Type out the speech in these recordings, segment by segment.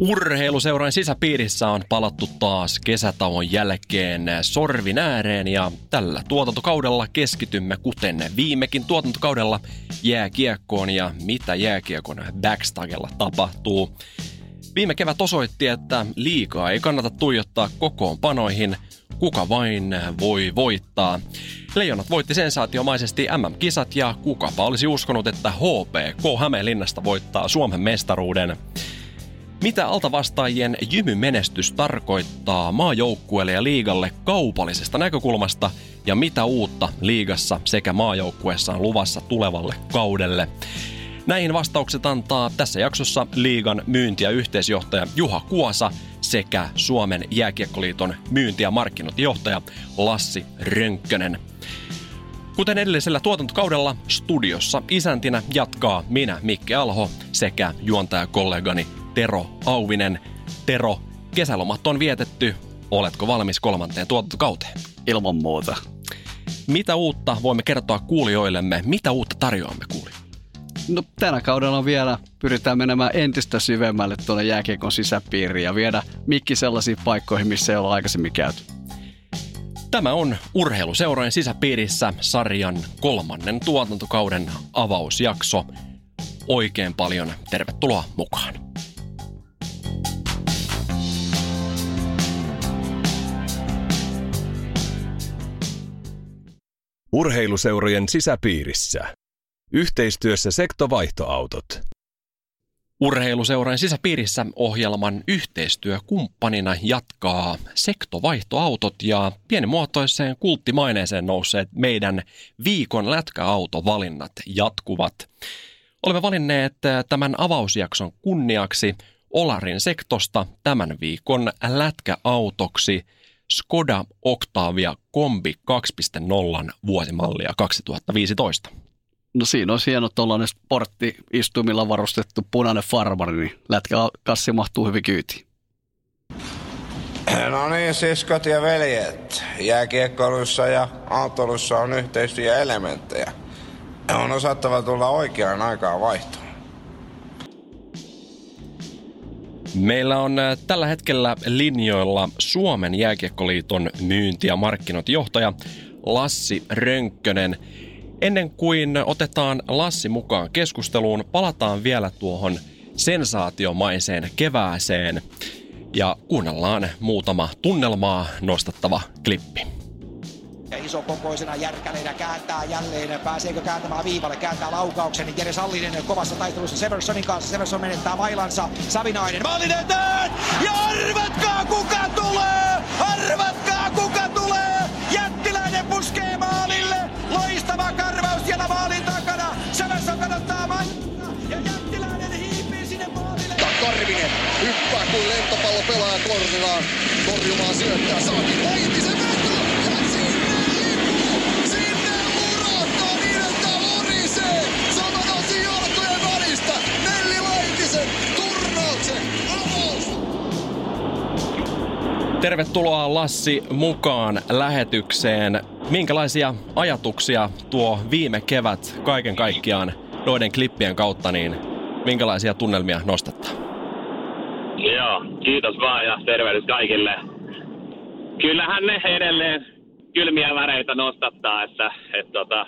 Urheiluseuran sisäpiirissä on palattu taas kesätauon jälkeen sorvin ääreen ja tällä tuotantokaudella keskitymme kuten viimekin tuotantokaudella jääkiekkoon ja mitä jääkiekon backstagella tapahtuu. Viime kevät osoitti, että liikaa ei kannata tuijottaa kokoonpanoihin, kuka vain voi voittaa. Leijonat voitti sensaatiomaisesti MM-kisat ja kukapa olisi uskonut, että HPK Hämeenlinnasta voittaa Suomen mestaruuden. Mitä altavastaajien jymymenestys tarkoittaa maajoukkueelle ja liigalle kaupallisesta näkökulmasta ja mitä uutta liigassa sekä maajoukkueessa on luvassa tulevalle kaudelle? Näihin vastaukset antaa tässä jaksossa liigan myynti- ja yhteisjohtaja Juha Kuosa sekä Suomen jääkiekkoliiton myynti- ja markkinointijohtaja Lassi Rönkkönen. Kuten edellisellä tuotantokaudella, studiossa isäntinä jatkaa minä Mikke Alho sekä juontajakollegani Tero Auvinen. Tero, kesälomat on vietetty. Oletko valmis kolmanteen tuotantokauteen? Ilman muuta. Mitä uutta voimme kertoa kuulijoillemme? Mitä uutta tarjoamme kuulijoille? No tänä kaudella vielä pyritään menemään entistä syvemmälle tuonne jääkiekon sisäpiiriin ja viedä mikki sellaisiin paikkoihin, missä ei ole aikaisemmin käyty. Tämä on Urheiluseurojen sisäpiirissä sarjan kolmannen tuotantokauden avausjakso. Oikein paljon tervetuloa mukaan. Urheiluseurojen sisäpiirissä. Yhteistyössä sektovaihtoautot. Urheiluseuran sisäpiirissä ohjelman yhteistyökumppanina jatkaa sektovaihtoautot ja pienimuotoiseen kulttimaineeseen nousseet meidän viikon lätkäautovalinnat jatkuvat. Olemme valinneet tämän avausjakson kunniaksi Olarin sektosta tämän viikon lätkäautoksi – Skoda Octavia Kombi 2.0 vuosimallia 2015. No siinä on hieno tuollainen sportti-istumilla varustettu punainen farmari, niin lätkäkassi mahtuu hyvin kyytiin. No niin, siskot ja veljet. Jääkiekkoilussa ja autolussa on yhteistyöelementtejä. On osattava tulla oikeaan aikaan vaihtoon. Meillä on äh, tällä hetkellä linjoilla Suomen jääkiekkoliiton myynti- ja markkinointijohtaja Lassi Rönkkönen. Ennen kuin otetaan Lassi mukaan keskusteluun, palataan vielä tuohon sensaatiomaiseen kevääseen ja kuunnellaan muutama tunnelmaa nostattava klippi. Isokokoisena järkäleenä kääntää jälleen. Pääseekö kääntämään viivalle? Kääntää laukauksen. Jere Sallinen kovassa taistelussa Seversonin kanssa. Severson menettää mailansa. Savinainen maalin eteen! Ja arvatkaa kuka tulee! Arvatkaa kuka tulee! Jättiläinen puskee maalille! Loistava karvaus siellä maalin takana! Severson kadottaa mailansa ja jättiläinen hiipii sinne maalille. Karvinen hyppää kuin lentopallo pelaa korjaan. Torjumaan syöttää. Saatiin Laitisen veto! Tervetuloa Lassi mukaan lähetykseen. Minkälaisia ajatuksia tuo viime kevät kaiken kaikkiaan noiden klippien kautta, niin minkälaisia tunnelmia nostattaa? Joo, kiitos vaan ja tervehdys kaikille. Kyllähän ne edelleen kylmiä väreitä nostattaa, että et tota,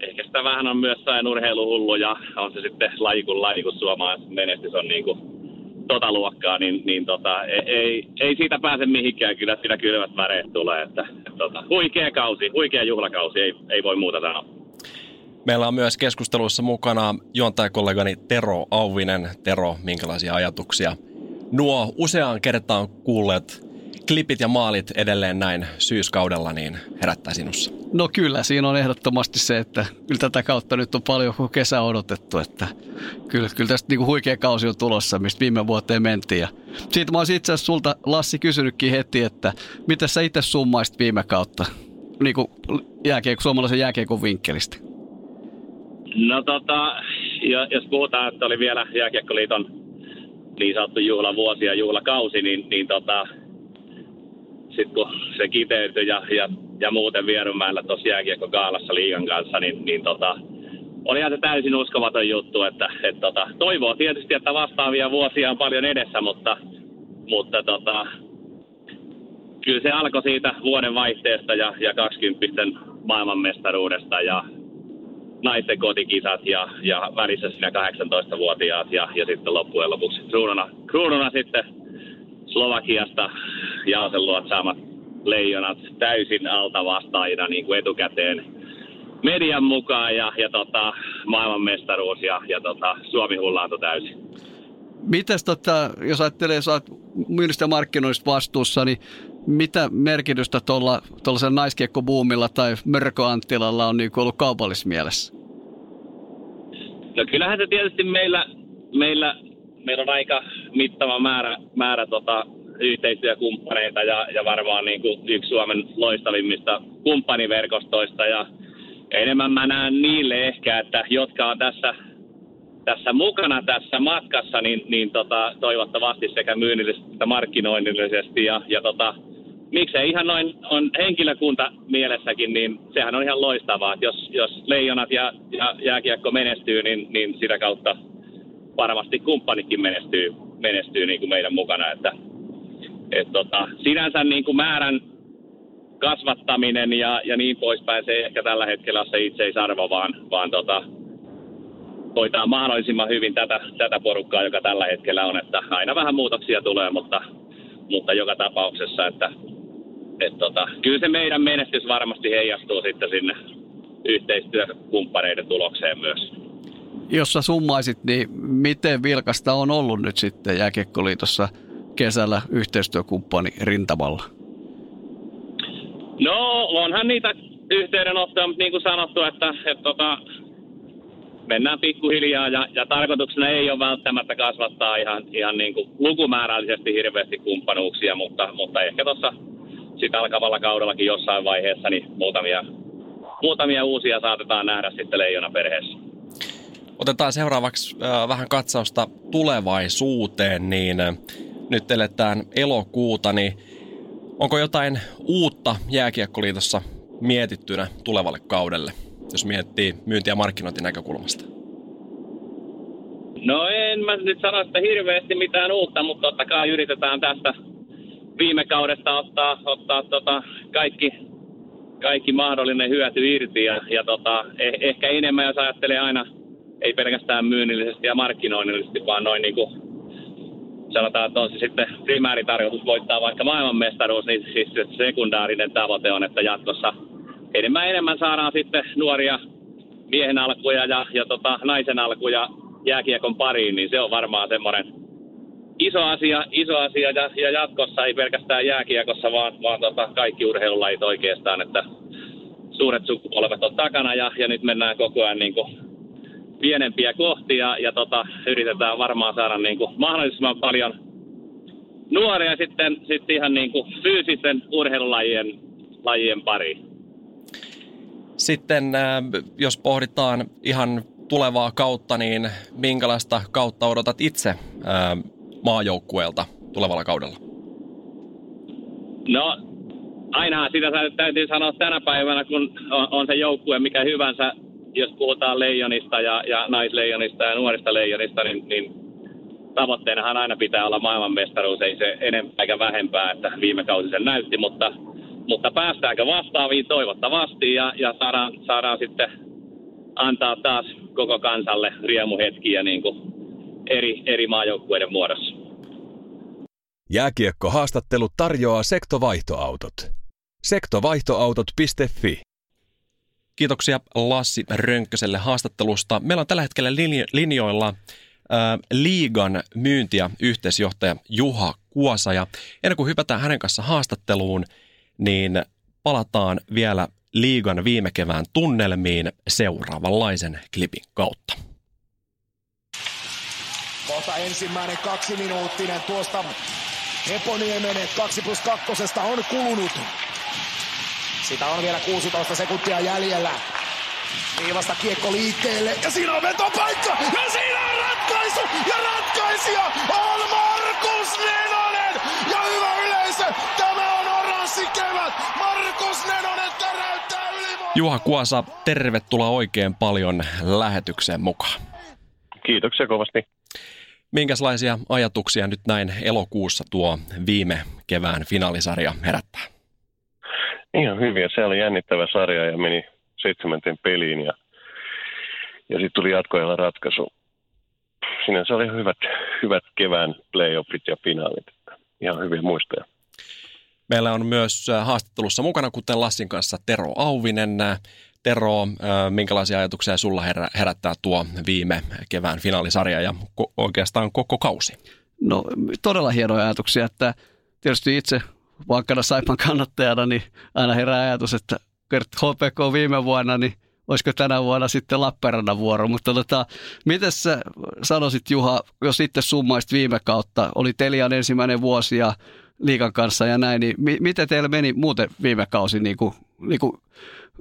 ehkä sitä vähän on myös sain urheiluhullu ja on se sitten laji kuin laji, kun menestys on niin kuin tota luokkaa, niin, niin tota, ei, ei, ei, siitä pääse mihinkään, kyllä sitä kylmät väreet tulee. Että, et tota, huikea kausi, huikea juhlakausi, ei, ei voi muuta sanoa. Meillä on myös keskusteluissa mukana juontajakollegani Tero Auvinen. Tero, minkälaisia ajatuksia nuo useaan kertaan kuulleet klipit ja maalit edelleen näin syyskaudella niin herättää sinussa? No kyllä, siinä on ehdottomasti se, että kyllä tätä kautta nyt on paljon kesä odotettu, että kyllä, kyllä tästä niin kuin huikea kausi on tulossa, mistä viime vuoteen mentiin. Ja siitä mä olisin itse asiassa sulta, Lassi, kysynytkin heti, että mitä sä itse summaisit viime kautta niin kuin jääkiekko, suomalaisen jääkiekon vinkkelistä? No tota, ja, jos puhutaan, että oli vielä Jääkiekkoliiton niin sanottu juhlavuosi ja juhlakausi, niin, niin tota, sitten kun se kiteytyi ja, ja, ja muuten Vierumäellä tuossa jääkiekko Gaalassa liigan kanssa, niin, niin tota, olihan se täysin uskomaton juttu, että et tota, toivoo tietysti, että vastaavia vuosia on paljon edessä, mutta, mutta tota, kyllä se alkoi siitä vuoden vaihteesta ja, ja 20 maailmanmestaruudesta ja naisten kotikisat ja, ja välissä siinä 18-vuotiaat ja, ja sitten loppujen lopuksi kruununa, kruununa sitten Slovakiasta Jaaseluot saamat leijonat täysin alta vastaajina niin kuin etukäteen median mukaan ja, ja tota, maailmanmestaruus ja, ja tota, Suomi hullaantui täysin. Mites tota, jos ajattelee, sä oot myynnistä markkinoista vastuussa, niin mitä merkitystä tuolla naiskiekkobuumilla tai Mörkö Anttilalla on niin ollut kaupallisessa mielessä? No kyllähän se tietysti meillä, meillä, meillä on aika mittava määrä, määrä tota, yhteistyökumppaneita ja, ja varmaan niin kuin yksi Suomen loistavimmista kumppaniverkostoista. Ja enemmän mä näen niille ehkä, että jotka on tässä, tässä mukana tässä matkassa, niin, niin tota, toivottavasti sekä myynnillisesti että markkinoinnillisesti ja, ja tota, miksei ihan noin on henkilökunta mielessäkin, niin sehän on ihan loistavaa. Jos, jos leijonat ja, ja jääkiekko menestyy, niin, niin sitä kautta varmasti kumppanikin menestyy, menestyy niin kuin meidän mukana. Että, et tota, sinänsä niin kuin määrän kasvattaminen ja, ja niin poispäin, se ei ehkä tällä hetkellä se itseisarvo, vaan, vaan tota, hoitaa mahdollisimman hyvin tätä, tätä porukkaa, joka tällä hetkellä on, että aina vähän muutoksia tulee, mutta, mutta joka tapauksessa, että et tota, kyllä se meidän menestys varmasti heijastuu sitten sinne yhteistyökumppaneiden tulokseen myös. Jos sä summaisit, niin miten vilkasta on ollut nyt sitten Jääkiekkoliitossa kesällä yhteistyökumppani rintamalla? No, onhan niitä yhteydenottoja, mutta niin kuin sanottu, että, että tota, mennään pikkuhiljaa ja, ja tarkoituksena ei ole välttämättä kasvattaa ihan, ihan niin kuin lukumäärällisesti hirveästi kumppanuuksia, mutta, mutta ehkä tuossa sitten alkavalla kaudellakin jossain vaiheessa niin muutamia, muutamia uusia saatetaan nähdä sitten leijona perheessä. Otetaan seuraavaksi äh, vähän katsausta tulevaisuuteen, niin nyt eletään elokuuta, niin onko jotain uutta Jääkiekkoliitossa mietittynä tulevalle kaudelle, jos miettii myynti- ja markkinointinäkökulmasta? No en mä nyt sano, että hirveästi mitään uutta, mutta totta kai yritetään tästä viime kaudesta ottaa, ottaa tota kaikki, kaikki mahdollinen hyöty irti ja, ja tota, eh, ehkä enemmän, jos ajattelee aina, ei pelkästään myynnillisesti ja markkinoinnillisesti, vaan noin niin kuin sanotaan, että on se sitten primääritarkoitus voittaa vaikka maailmanmestaruus, niin siis sekundaarinen tavoite on, että jatkossa enemmän enemmän saadaan sitten nuoria miehen alkuja ja, ja tota, naisen alkuja jääkiekon pariin, niin se on varmaan semmoinen iso asia, iso asia ja, ja jatkossa ei pelkästään jääkiekossa, vaan, vaan tota, kaikki urheilulajit oikeastaan, että suuret sukupolvet on takana ja, ja nyt mennään koko ajan niin kuin pienempiä kohti ja, ja tota, yritetään varmaan saada niin kuin mahdollisimman paljon nuoria sitten, sitten ihan niin kuin fyysisten urheilulajien lajien pariin. Sitten äh, jos pohditaan ihan tulevaa kautta, niin minkälaista kautta odotat itse äh, maajoukkueelta tulevalla kaudella? No, aina sitä täytyy sanoa tänä päivänä, kun on, on se joukkue mikä hyvänsä, jos puhutaan leijonista ja, ja naisleijonista ja nuorista leijonista, niin, niin tavoitteenahan aina pitää olla maailmanmestaruus, ei se enempää eikä vähempää, että viime kausi sen näytti, mutta, mutta päästäänkö vastaaviin toivottavasti ja, ja saadaan, saadaan sitten antaa taas koko kansalle riemuhetkiä niin kuin eri, eri maajoukkueiden muodossa. Jääkiekko-haastattelu tarjoaa sektovaihtoautot. Sektovaihtoautot.fi Kiitoksia Lassi Rönkköselle haastattelusta. Meillä on tällä hetkellä linjoilla liigan myynti- ja yhteisjohtaja Juha Kuosa. Ja ennen kuin hypätään hänen kanssa haastatteluun, niin palataan vielä liigan viime kevään tunnelmiin seuraavanlaisen klipin kautta. Kohta ensimmäinen kaksi minuuttinen tuosta Eponiemen 2 plus 2 on kulunut. Sitä on vielä 16 sekuntia jäljellä. Viivasta kiekko liikkeelle ja siinä on vetopaikka ja siinä on ratkaisu ja ratkaisija on Markus Nenonen. Ja hyvä yleisö, tämä on oranssi kevät. Markus Nenonen täräyttää yli. Juha Kuosa, tervetuloa oikein paljon lähetykseen mukaan. Kiitoksia kovasti. Minkälaisia ajatuksia nyt näin elokuussa tuo viime kevään finaalisarja herättää? Ihan hyviä. Se oli jännittävä sarja ja meni seitsemänten peliin ja, ja sitten tuli jatkoajalla ratkaisu. Sinänsä oli hyvät, hyvät kevään playoffit ja finaalit. Ihan hyviä muistoja. Meillä on myös äh, haastattelussa mukana, kuten Lassin kanssa, Tero Auvinen. Tero, äh, minkälaisia ajatuksia sulla herättää tuo viime kevään finaalisarja ja oikeastaan koko kausi? No todella hienoja ajatuksia, että tietysti itse vankana Saipan kannattajana, niin aina herää ajatus, että Kert HPK viime vuonna, niin olisiko tänä vuonna sitten Lappeenrannan vuoro. Mutta tota, miten sä sanoisit Juha, jos itse summaisit viime kautta, oli Telian ensimmäinen vuosi ja liikan kanssa ja näin, niin mi- miten teillä meni muuten viime kausi, niin kuin, niin kuin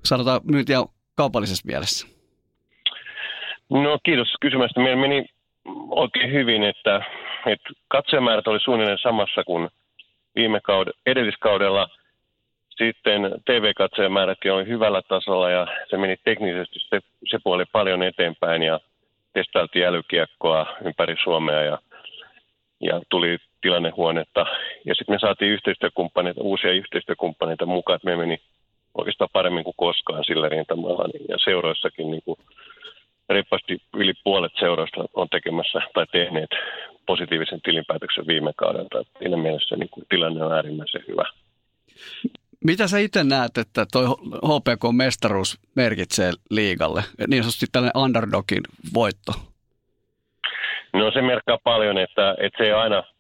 sanotaan myyntiä kaupallisessa mielessä? No kiitos kysymästä. Meillä meni oikein hyvin, että, että katsojamäärät oli suunnilleen samassa kuin viime kaud- edelliskaudella. Sitten TV-katsojamäärätkin oli hyvällä tasolla ja se meni teknisesti se, se puoli paljon eteenpäin ja testailtiin älykiekkoa ympäri Suomea ja, ja tuli tilannehuonetta. Ja sitten me saatiin yhteistyökumppaneita, uusia yhteistyökumppaneita mukaan, että me meni oikeastaan paremmin kuin koskaan sillä rintamalla. Ja seuroissakin niin kuin reippaasti yli puolet seuroista on tekemässä tai tehneet positiivisen tilinpäätöksen viime kaudelta. Siinä mielessä niin kuin tilanne on äärimmäisen hyvä. Mitä sä itse näet, että toi HPK-mestaruus merkitsee liigalle? Niin sanotusti tällainen underdogin voitto. No se merkkaa paljon, että, että se ei aina –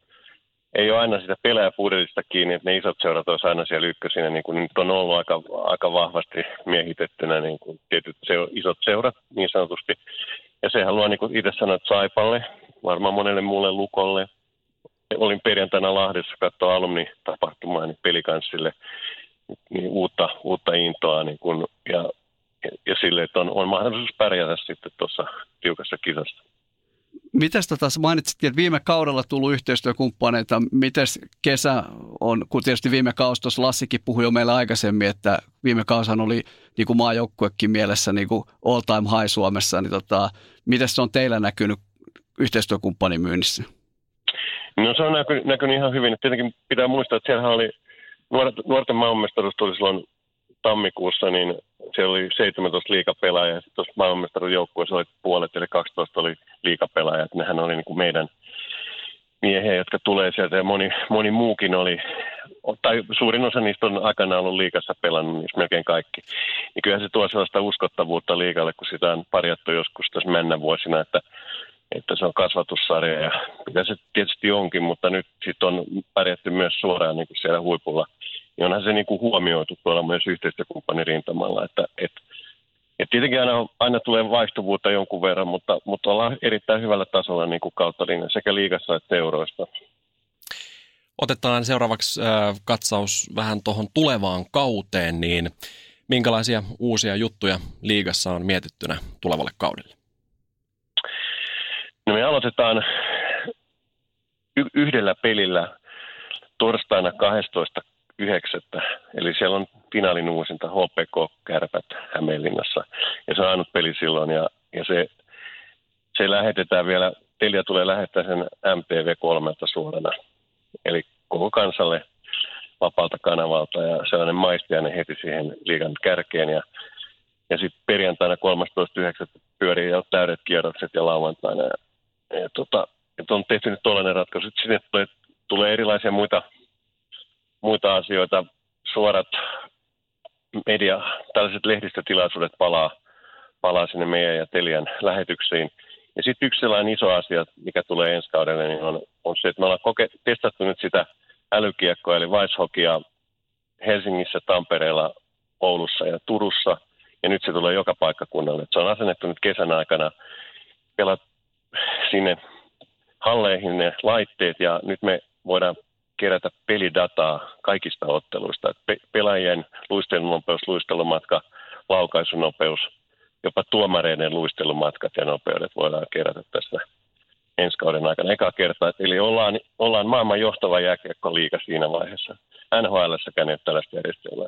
ei ole aina sitä pelaajapudelista kiinni, että ne isot seurat olisi aina siellä ykkösinä, niin kuin nyt on ollut aika, aika vahvasti miehitettynä niin kuin tietyt seur, isot seurat niin sanotusti. Ja se haluaa, niin kuin itse sanoit, Saipalle, varmaan monelle muulle Lukolle. Olin perjantaina Lahdessa katsoa alumni-tapahtumaa niin pelikanssille niin uutta, uutta intoa niin kuin, ja, ja sille, että on, on mahdollisuus pärjätä sitten tuossa tiukassa kisassa. Mites tota, mainitsit, että viime kaudella tullut yhteistyökumppaneita. Miten kesä on, kun tietysti viime kausi tuossa Lassikin puhui jo meillä aikaisemmin, että viime kausan oli niin kuin maajoukkuekin mielessä niin kuin all time high Suomessa, niin tota, miten se on teillä näkynyt yhteistyökumppanin myynnissä? No se on näkynyt, näkynyt ihan hyvin. Tietenkin pitää muistaa, että siellähän oli nuorten maailmanmestaruus tuli silloin tammikuussa, niin siellä oli 17 liikapelaajaa ja tuossa maailmanmestaruuden joukkueessa oli puolet, eli 12 oli liikapelaajat. Nehän oli niin kuin meidän miehiä, jotka tulee sieltä ja moni, moni muukin oli, tai suurin osa niistä on aikana ollut liikassa pelannut, niin melkein kaikki. Niin kyllähän se tuo sellaista uskottavuutta liikalle, kun sitä on parjattu joskus tässä mennä vuosina, että, että se on kasvatussarja ja mitä se tietysti onkin, mutta nyt sitten on pärjätty myös suoraan niin kuin siellä huipulla – niin onhan se niin kuin huomioitu tuolla myös yhteistyökumppanin rintamalla, että et, et tietenkin aina, aina tulee vaihtuvuutta jonkun verran, mutta, mutta ollaan erittäin hyvällä tasolla niin kuin kautta linjan sekä liigassa että euroista. Otetaan seuraavaksi äh, katsaus vähän tuohon tulevaan kauteen, niin minkälaisia uusia juttuja liigassa on mietittynä tulevalle kaudelle? No me aloitetaan y- yhdellä pelillä torstaina 12 yhdeksättä. Eli siellä on finaalin uusinta HPK Kärpät Hämeenlinnassa. Ja se on ainut peli silloin ja, ja se, se lähetetään vielä, Telia tulee lähettää sen MTV3 suorana. Eli koko kansalle vapaalta kanavalta ja sellainen maistiainen heti siihen liigan kärkeen. Ja, ja sitten perjantaina 13.9. pyörii jo täydet kierrokset ja lauantaina. Ja, ja tota, että on tehty nyt tuollainen ratkaisu. Sinne tulee, tulee erilaisia muita muita asioita, suorat media, tällaiset lehdistötilaisuudet palaa, palaa sinne meidän ja Telian lähetyksiin. Ja sitten yksi sellainen iso asia, mikä tulee ensi kaudelle, niin on, on se, että me ollaan koke- testattu nyt sitä älykiekkoa, eli Weisshockeya Helsingissä, Tampereella, Oulussa ja Turussa. Ja nyt se tulee joka paikkakunnalle. Se on asennettu nyt kesän aikana. Pelat sinne halleihin ne laitteet ja nyt me voidaan kerätä pelidataa kaikista otteluista. Pe- pelaajien luistelunopeus, luistelumatka, laukaisunopeus, jopa tuomareiden luistelumatkat ja nopeudet voidaan kerätä tässä ensi kauden aikana eka kertaa. Eli ollaan, ollaan maailman johtava liiga siinä vaiheessa. NHLssäkään ei tällaista järjestelmää.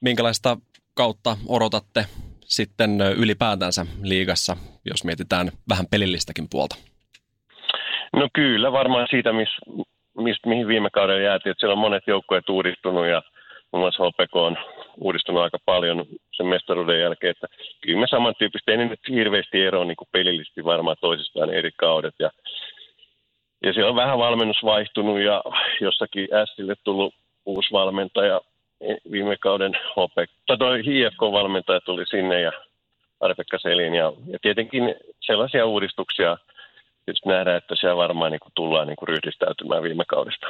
Minkälaista kautta odotatte sitten ylipäätänsä liigassa, jos mietitään vähän pelillistäkin puolta? No kyllä, varmaan siitä, miss, miss, mihin viime kaudella jäätiin, että siellä on monet joukkueet uudistunut ja muun muassa HPK on uudistunut aika paljon sen mestaruuden jälkeen, että kyllä me samantyyppisesti, ei nyt hirveästi eroa niin pelillisesti varmaan toisistaan eri kaudet ja ja siellä on vähän valmennus vaihtunut ja jossakin Sille tullut uusi valmentaja viime kauden HP, tai toi HFK-valmentaja tuli sinne ja Arpekka Selin ja, ja tietenkin sellaisia uudistuksia, jos nähdään, että siellä varmaan niin kuin tullaan niin kuin ryhdistäytymään viime kaudesta.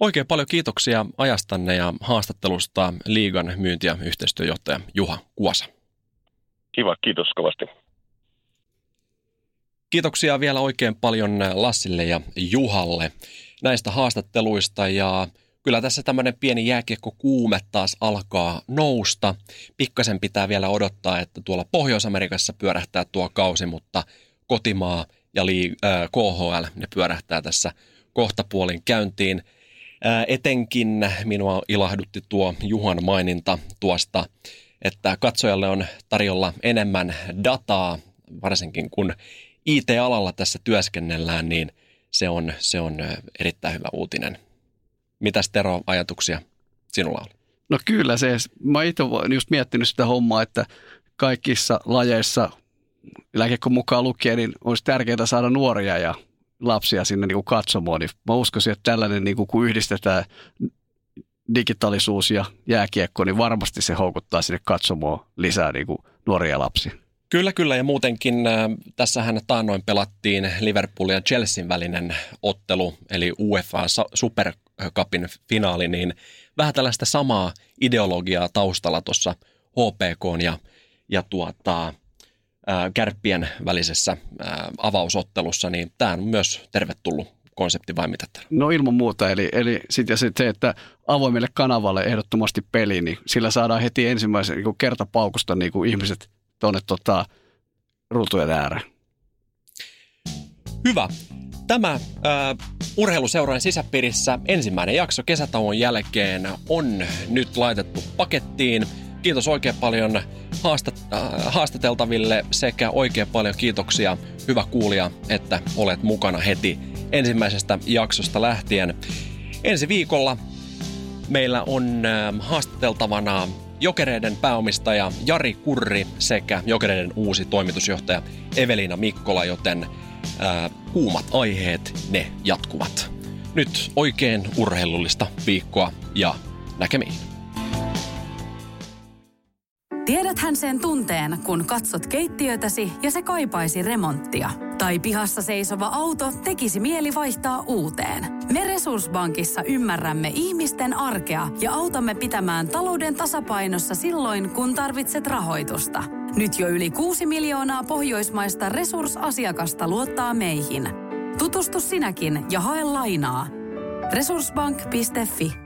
Oikein paljon kiitoksia ajastanne ja haastattelusta liigan myynti- ja yhteistyöjohtaja Juha Kuosa. Kiva, kiitos kovasti. Kiitoksia vielä oikein paljon Lassille ja Juhalle näistä haastatteluista ja kyllä tässä tämmöinen pieni jääkiekko kuume taas alkaa nousta. Pikkasen pitää vielä odottaa, että tuolla Pohjois-Amerikassa pyörähtää tuo kausi, mutta kotimaa ja lii, äh, KHL ne pyörähtää tässä kohtapuolin käyntiin. Äh, etenkin minua ilahdutti tuo Juhan maininta tuosta, että katsojalle on tarjolla enemmän dataa, varsinkin kun IT-alalla tässä työskennellään, niin se on, se on erittäin hyvä uutinen. Mitäs Tero ajatuksia sinulla on? No kyllä se, mä itse olen just miettinyt sitä hommaa, että kaikissa lajeissa lääkekko mukaan lukien, niin olisi tärkeää saada nuoria ja lapsia sinne niin kuin katsomoon. Niin mä uskoisin, että tällainen, niin kuin, kun yhdistetään digitaalisuus ja jääkiekko, niin varmasti se houkuttaa sinne katsomoon lisää niin kuin nuoria lapsia. Kyllä, kyllä. Ja muutenkin äh, tässähän taannoin pelattiin Liverpool ja Chelsean välinen ottelu, eli UEFA Super Cupin finaali, niin vähän tällaista samaa ideologiaa taustalla tuossa HPK ja, ja tuota, ää, kärppien välisessä ää, avausottelussa, niin tämä on myös tervetullut konsepti vai mitä täällä? No ilman muuta, eli, eli sitten sit se, että avoimelle kanavalle ehdottomasti peli, niin sillä saadaan heti ensimmäisen niin kertapaukusta niin kuin ihmiset tuonne tota, ruutujen ääreen. Hyvä. Tämä äh, urheiluseuran sisäpiirissä ensimmäinen jakso kesätauon jälkeen on nyt laitettu pakettiin. Kiitos oikein paljon haastat, äh, haastateltaville sekä oikein paljon kiitoksia hyvä kuulija, että olet mukana heti ensimmäisestä jaksosta lähtien. Ensi viikolla meillä on äh, haastateltavana Jokereiden pääomistaja Jari Kurri sekä Jokereiden uusi toimitusjohtaja Evelina Mikkola, joten kuumat aiheet, ne jatkuvat. Nyt oikein urheilullista viikkoa ja näkemiin. Tiedäthän sen tunteen, kun katsot keittiötäsi ja se kaipaisi remonttia. Tai pihassa seisova auto tekisi mieli vaihtaa uuteen. Me Resurssbankissa ymmärrämme ihmisten arkea ja autamme pitämään talouden tasapainossa silloin, kun tarvitset rahoitusta. Nyt jo yli 6 miljoonaa pohjoismaista resursasiakasta luottaa meihin. Tutustu sinäkin ja hae lainaa. Resurssbank.fi